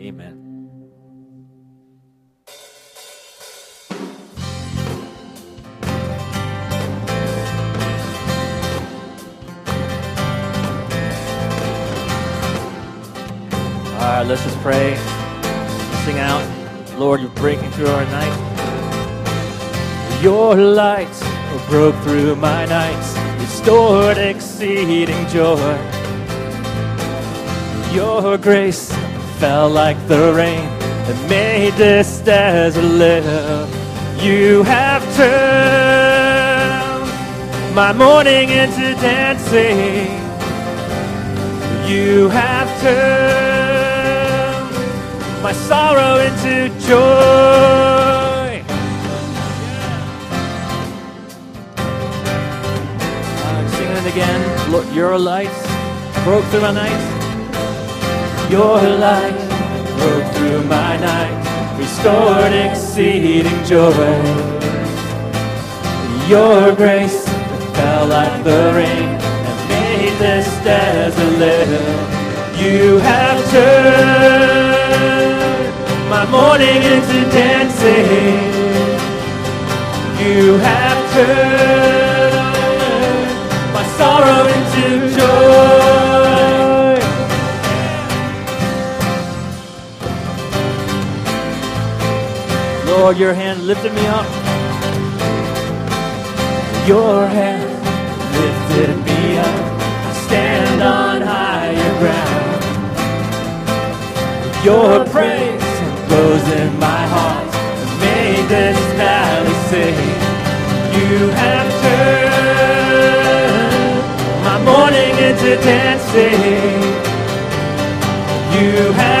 Amen. All right, let's just pray. Sing out. Lord, you're breaking through our night. Your light broke through my nights, restored exceeding joy. Your grace fell like the rain and made this desert live. You have turned my mourning into dancing. You have turned my sorrow into joy. I'm singing it again. Lord, your lights broke through my night. Your light broke through my night, restored exceeding joy. Your grace fell like the rain and made this desolate. You have turned my mourning into dancing. You have turned my sorrow into joy. Lord, your hand lifted me up. Your hand lifted me up. I stand on higher ground. Your praise rose in my heart and made this valley sing. You have turned my mourning into dancing. You have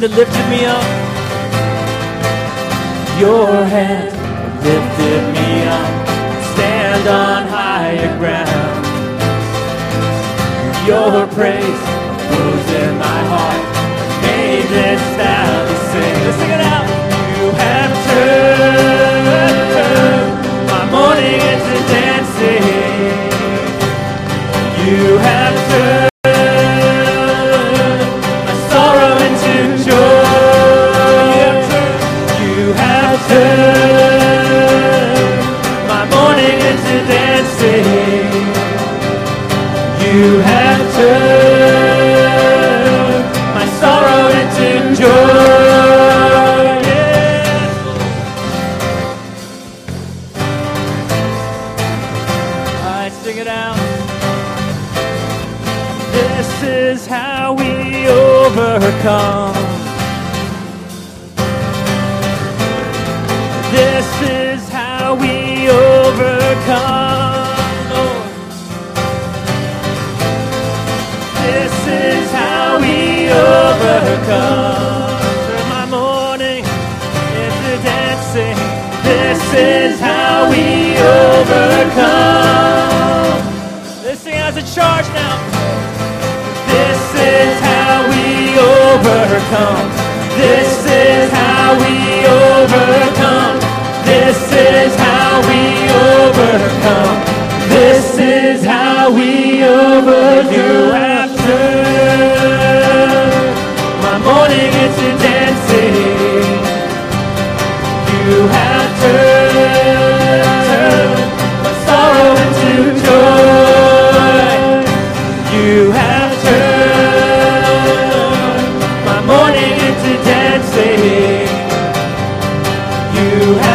hand had lifted me up. Your hand lifted me up. Stand on higher ground. Your praise overcome. Turn my morning into dancing. This is how we overcome. Let's sing as a charge now. This is how we overcome. This is how we overcome. This is how we overcome. This is how we overcome. You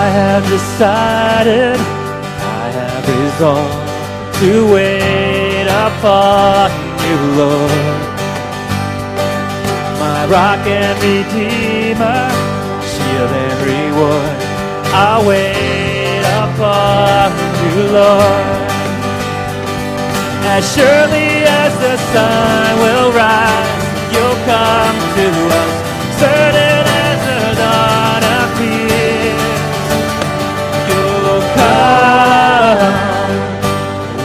I have decided, I have resolved to wait upon you, Lord. My rock and redeemer, shield and reward. I'll wait upon you, Lord. As surely as the sun will rise, you'll come to us, certain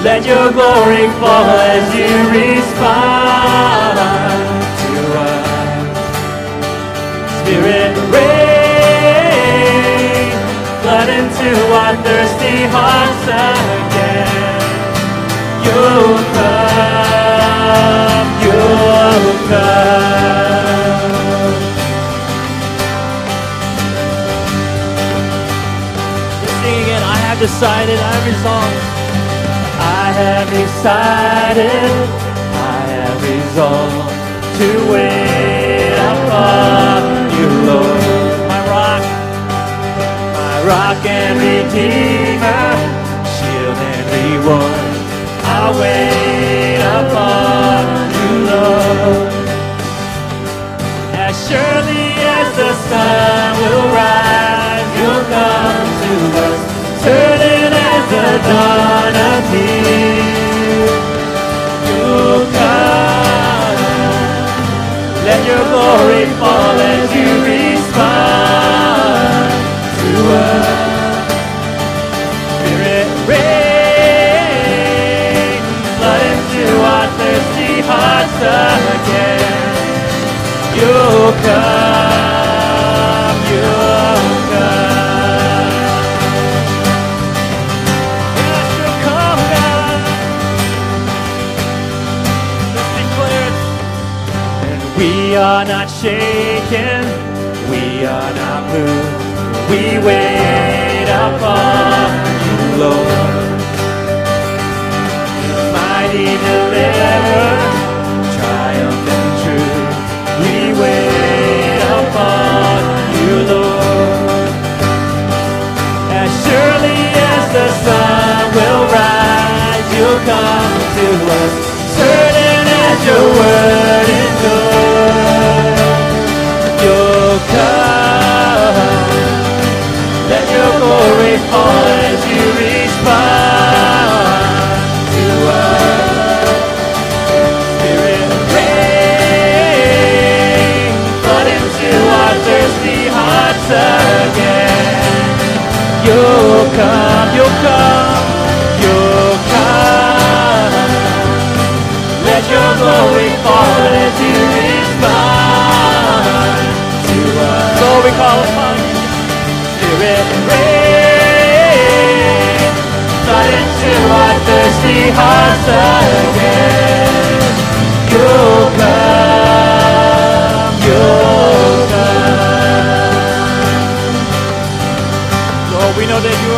Let your glory fall as you respond to us. Spirit, rain, flood into our thirsty hearts again. You'll come, you'll come. Let's sing again. I have decided, I have resolved. I decided, I have resolved to wait upon you, Lord. My rock, my rock and redeemer, shield and reward. I'll wait upon you, Lord. As surely as the sun will rise, you'll come to us, certain as the dawn appears. You'll come. Let your glory fall as you respond to us. Shaken, we are not moved. We wait upon you, Lord. Mighty deliverer, triumphant truth. We wait upon you, Lord. As surely as the sun will rise, you'll come to us, certain as your word endures. Hearts again. You'll come, you'll come. Lord, we know that you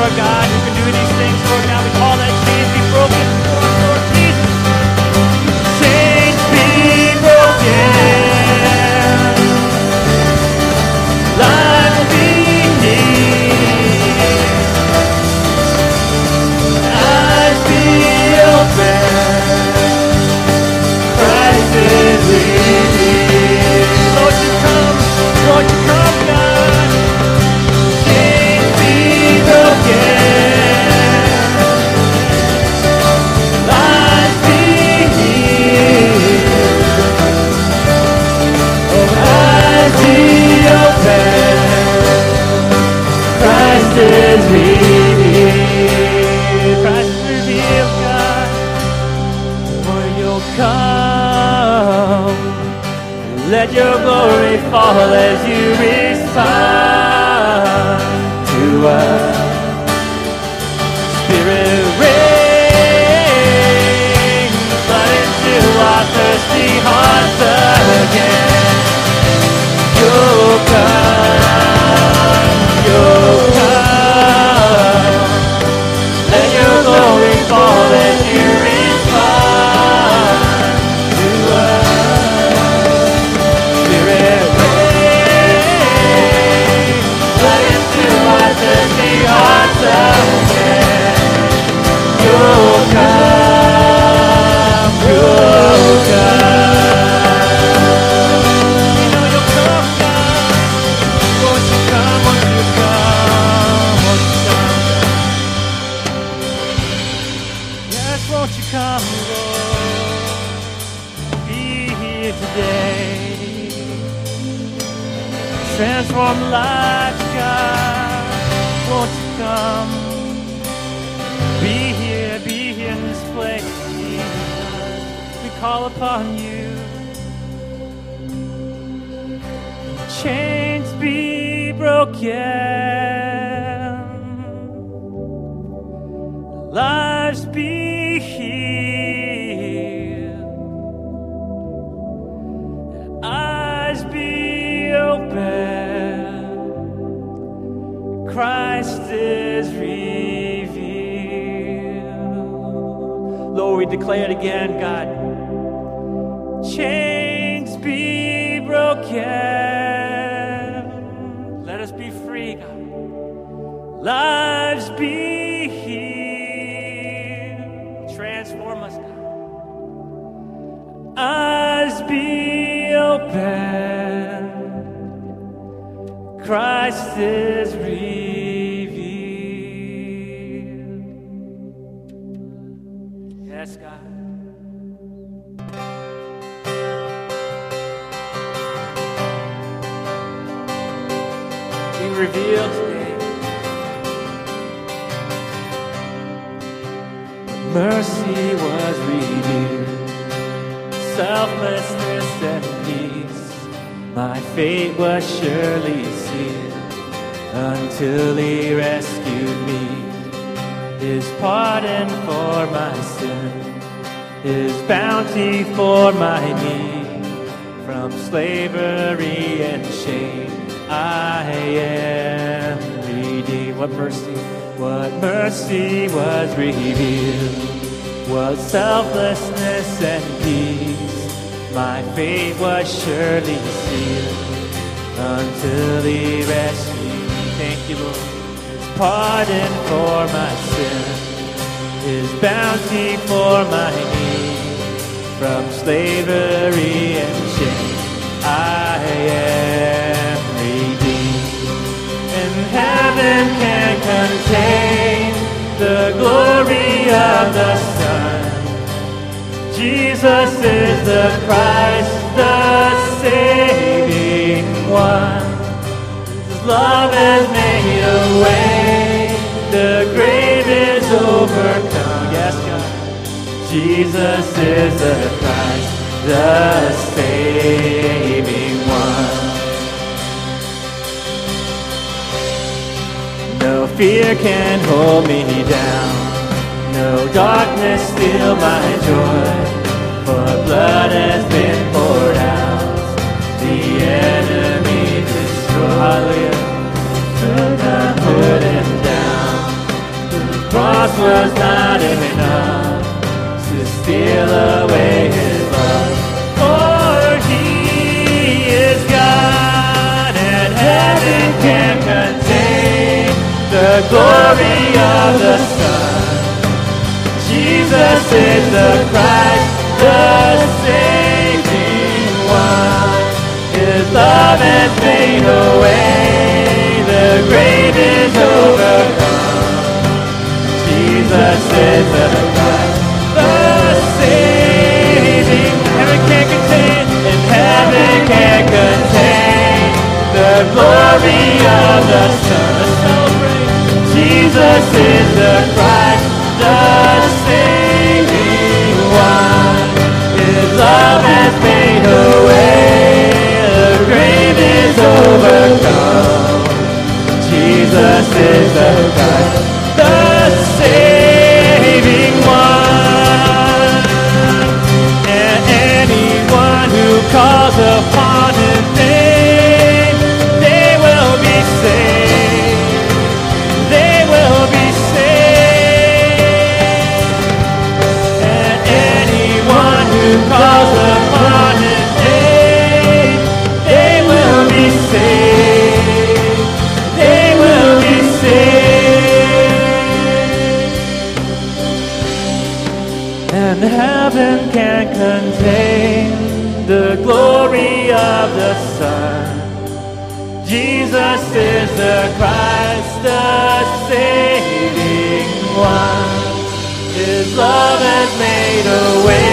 Transform lives, God. Won't you come? Be here, be here in this place, Jesus. We call upon you. Chains be broken. Lives declare it again, God. Chains be broken. Let us be free, God. Lives be healed. Transform us, God. Eyes be open. Christ is revealed. Revealed. Mercy was revealed, selflessness and peace. My fate was surely sealed until He rescued me. His pardon for my sin, His bounty for my need. From slavery and shame, I. What mercy, what mercy was revealed was selflessness and peace. My fate was surely sealed until He rescued me. Thank you, Lord. His pardon for my sin, His bounty for my need. From slavery and shame, I am heaven can contain the glory of the Son. Jesus is the Christ, the saving one. His love has made a way. The grave is overcome. Yes, God. Jesus is the Christ, the saving fear can hold me down. No darkness steal my joy. For blood has been poured out. The enemy destroyed. Could not put him down. The cross was not enough to steal away the glory of the Son. Jesus is the Christ, the saving one. His love has made a way, the grave is overcome. Jesus is the Christ, Christ, the saving one. His love has made a way,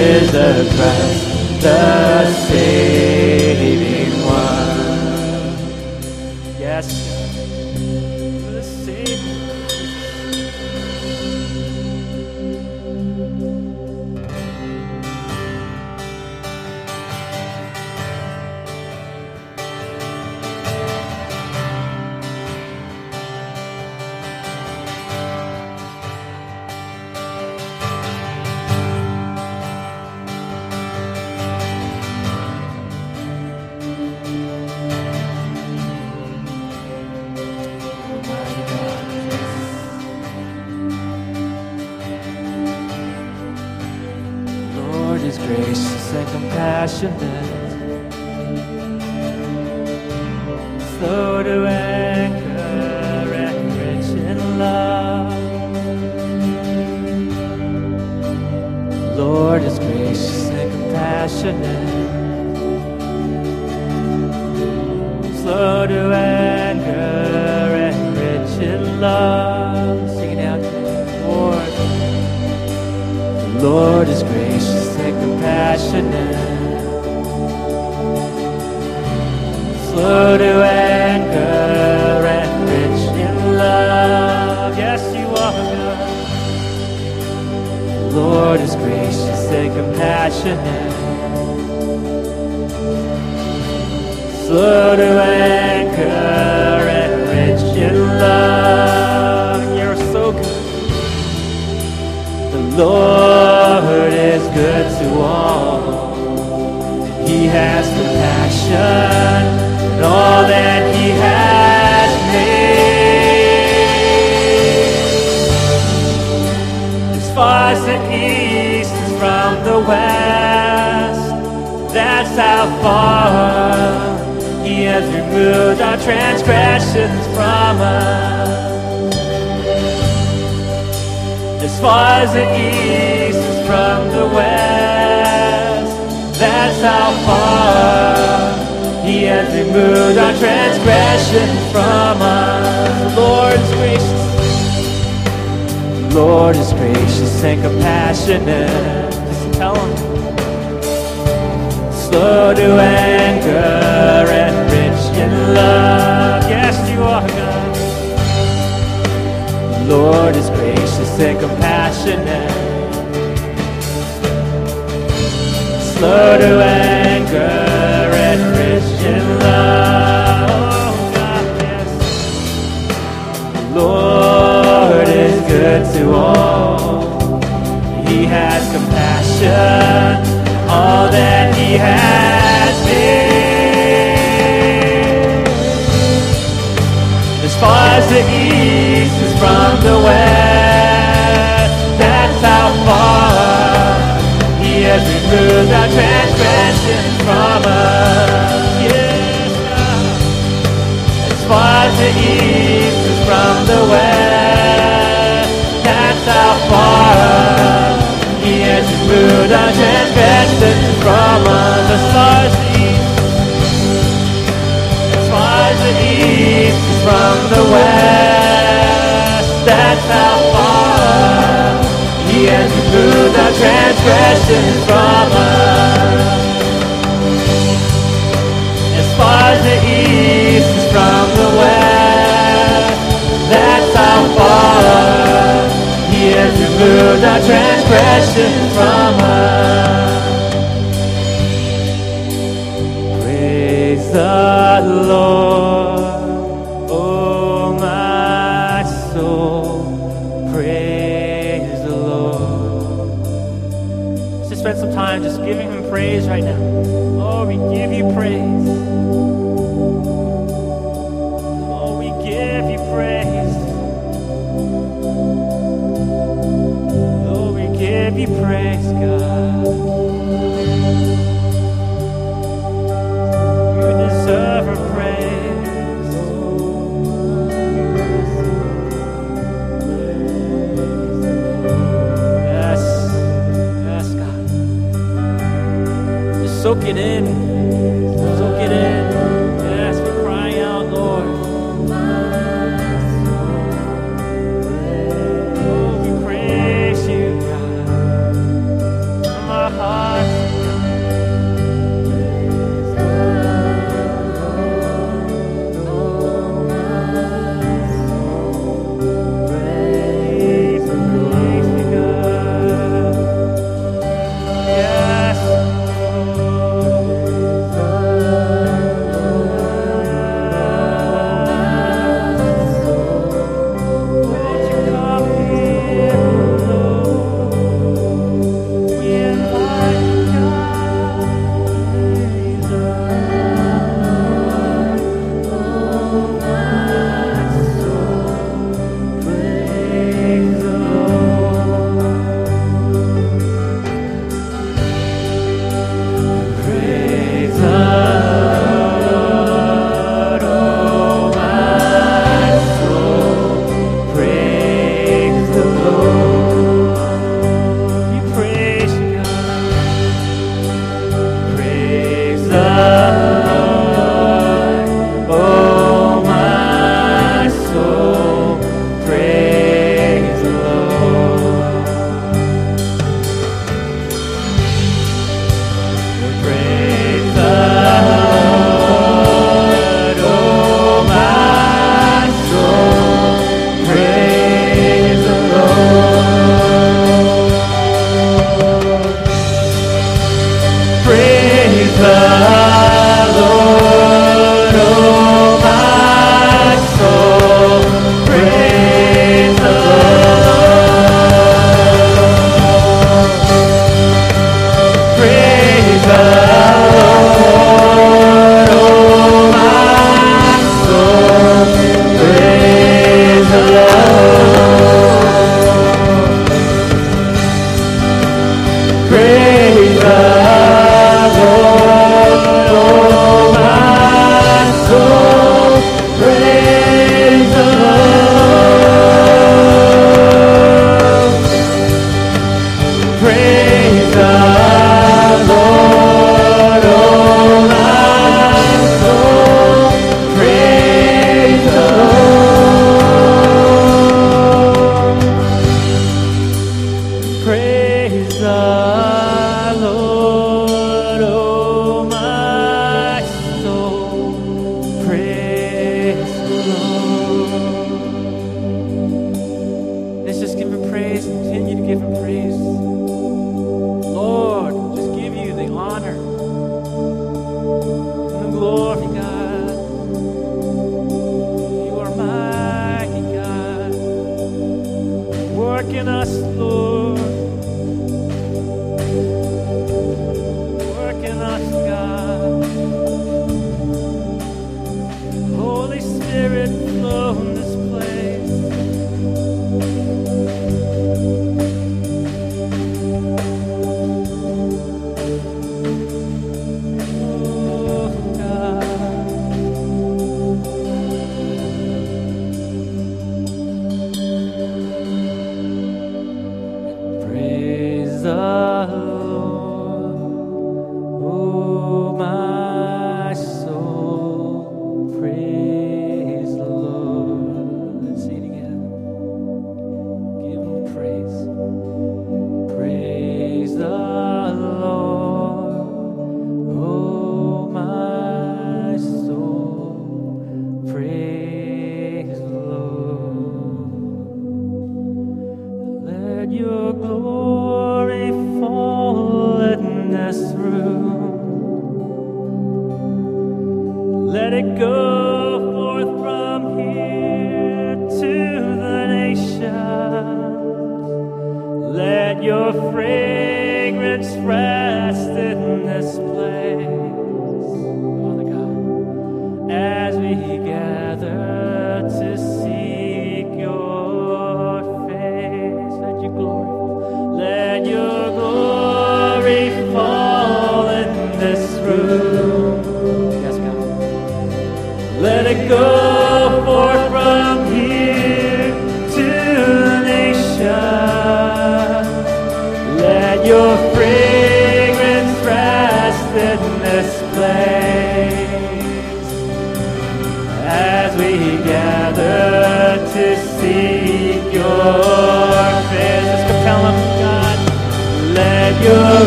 is the Christ, the compassionate, slow to anger and rich in love. Lord is gracious and compassionate, and compassionate. slow to anger and rich in love. You're so good. The Lord is good to all. He has compassion on all that He has made. As far as west, that's how far He has removed our transgressions from us. As far as the east is from the west, that's how far He has removed our transgressions from us. Lord's gracious. The Lord is gracious and compassionate. Tell Him slow to anger and rich in love. Yes, you are God. The Lord is gracious and compassionate. Slow to anger and rich in love. Oh, God, yes. The Lord is good to all. Compassion all that he has made. As far as the east is from the west, that's how far he has removed our transgressions from us. He has removed from the east, as far as the east is from the west, that's how far he has removed our transgressions from us. As far as the east is from the removed our transgressions from us. Praise the Lord, oh my soul, praise the Lord. Let's just spend some time just giving him praise right now. Lord, we give you praise. We praise, God. You deserve our praise. Yes, yes, God. Just soak it in. Glory, God.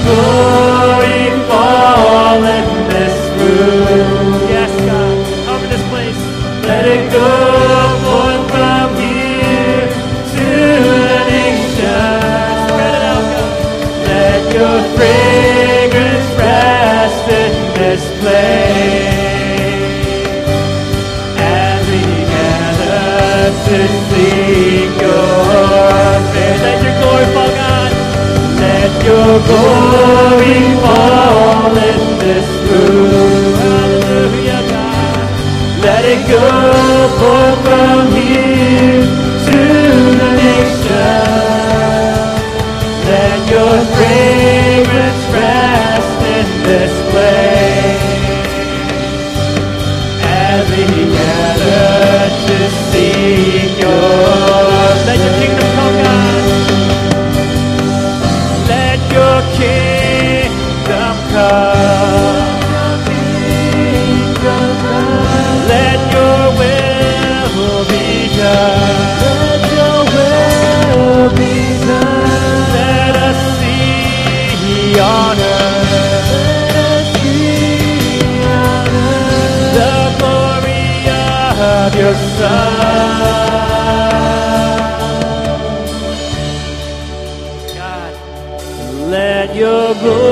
Glory Let glory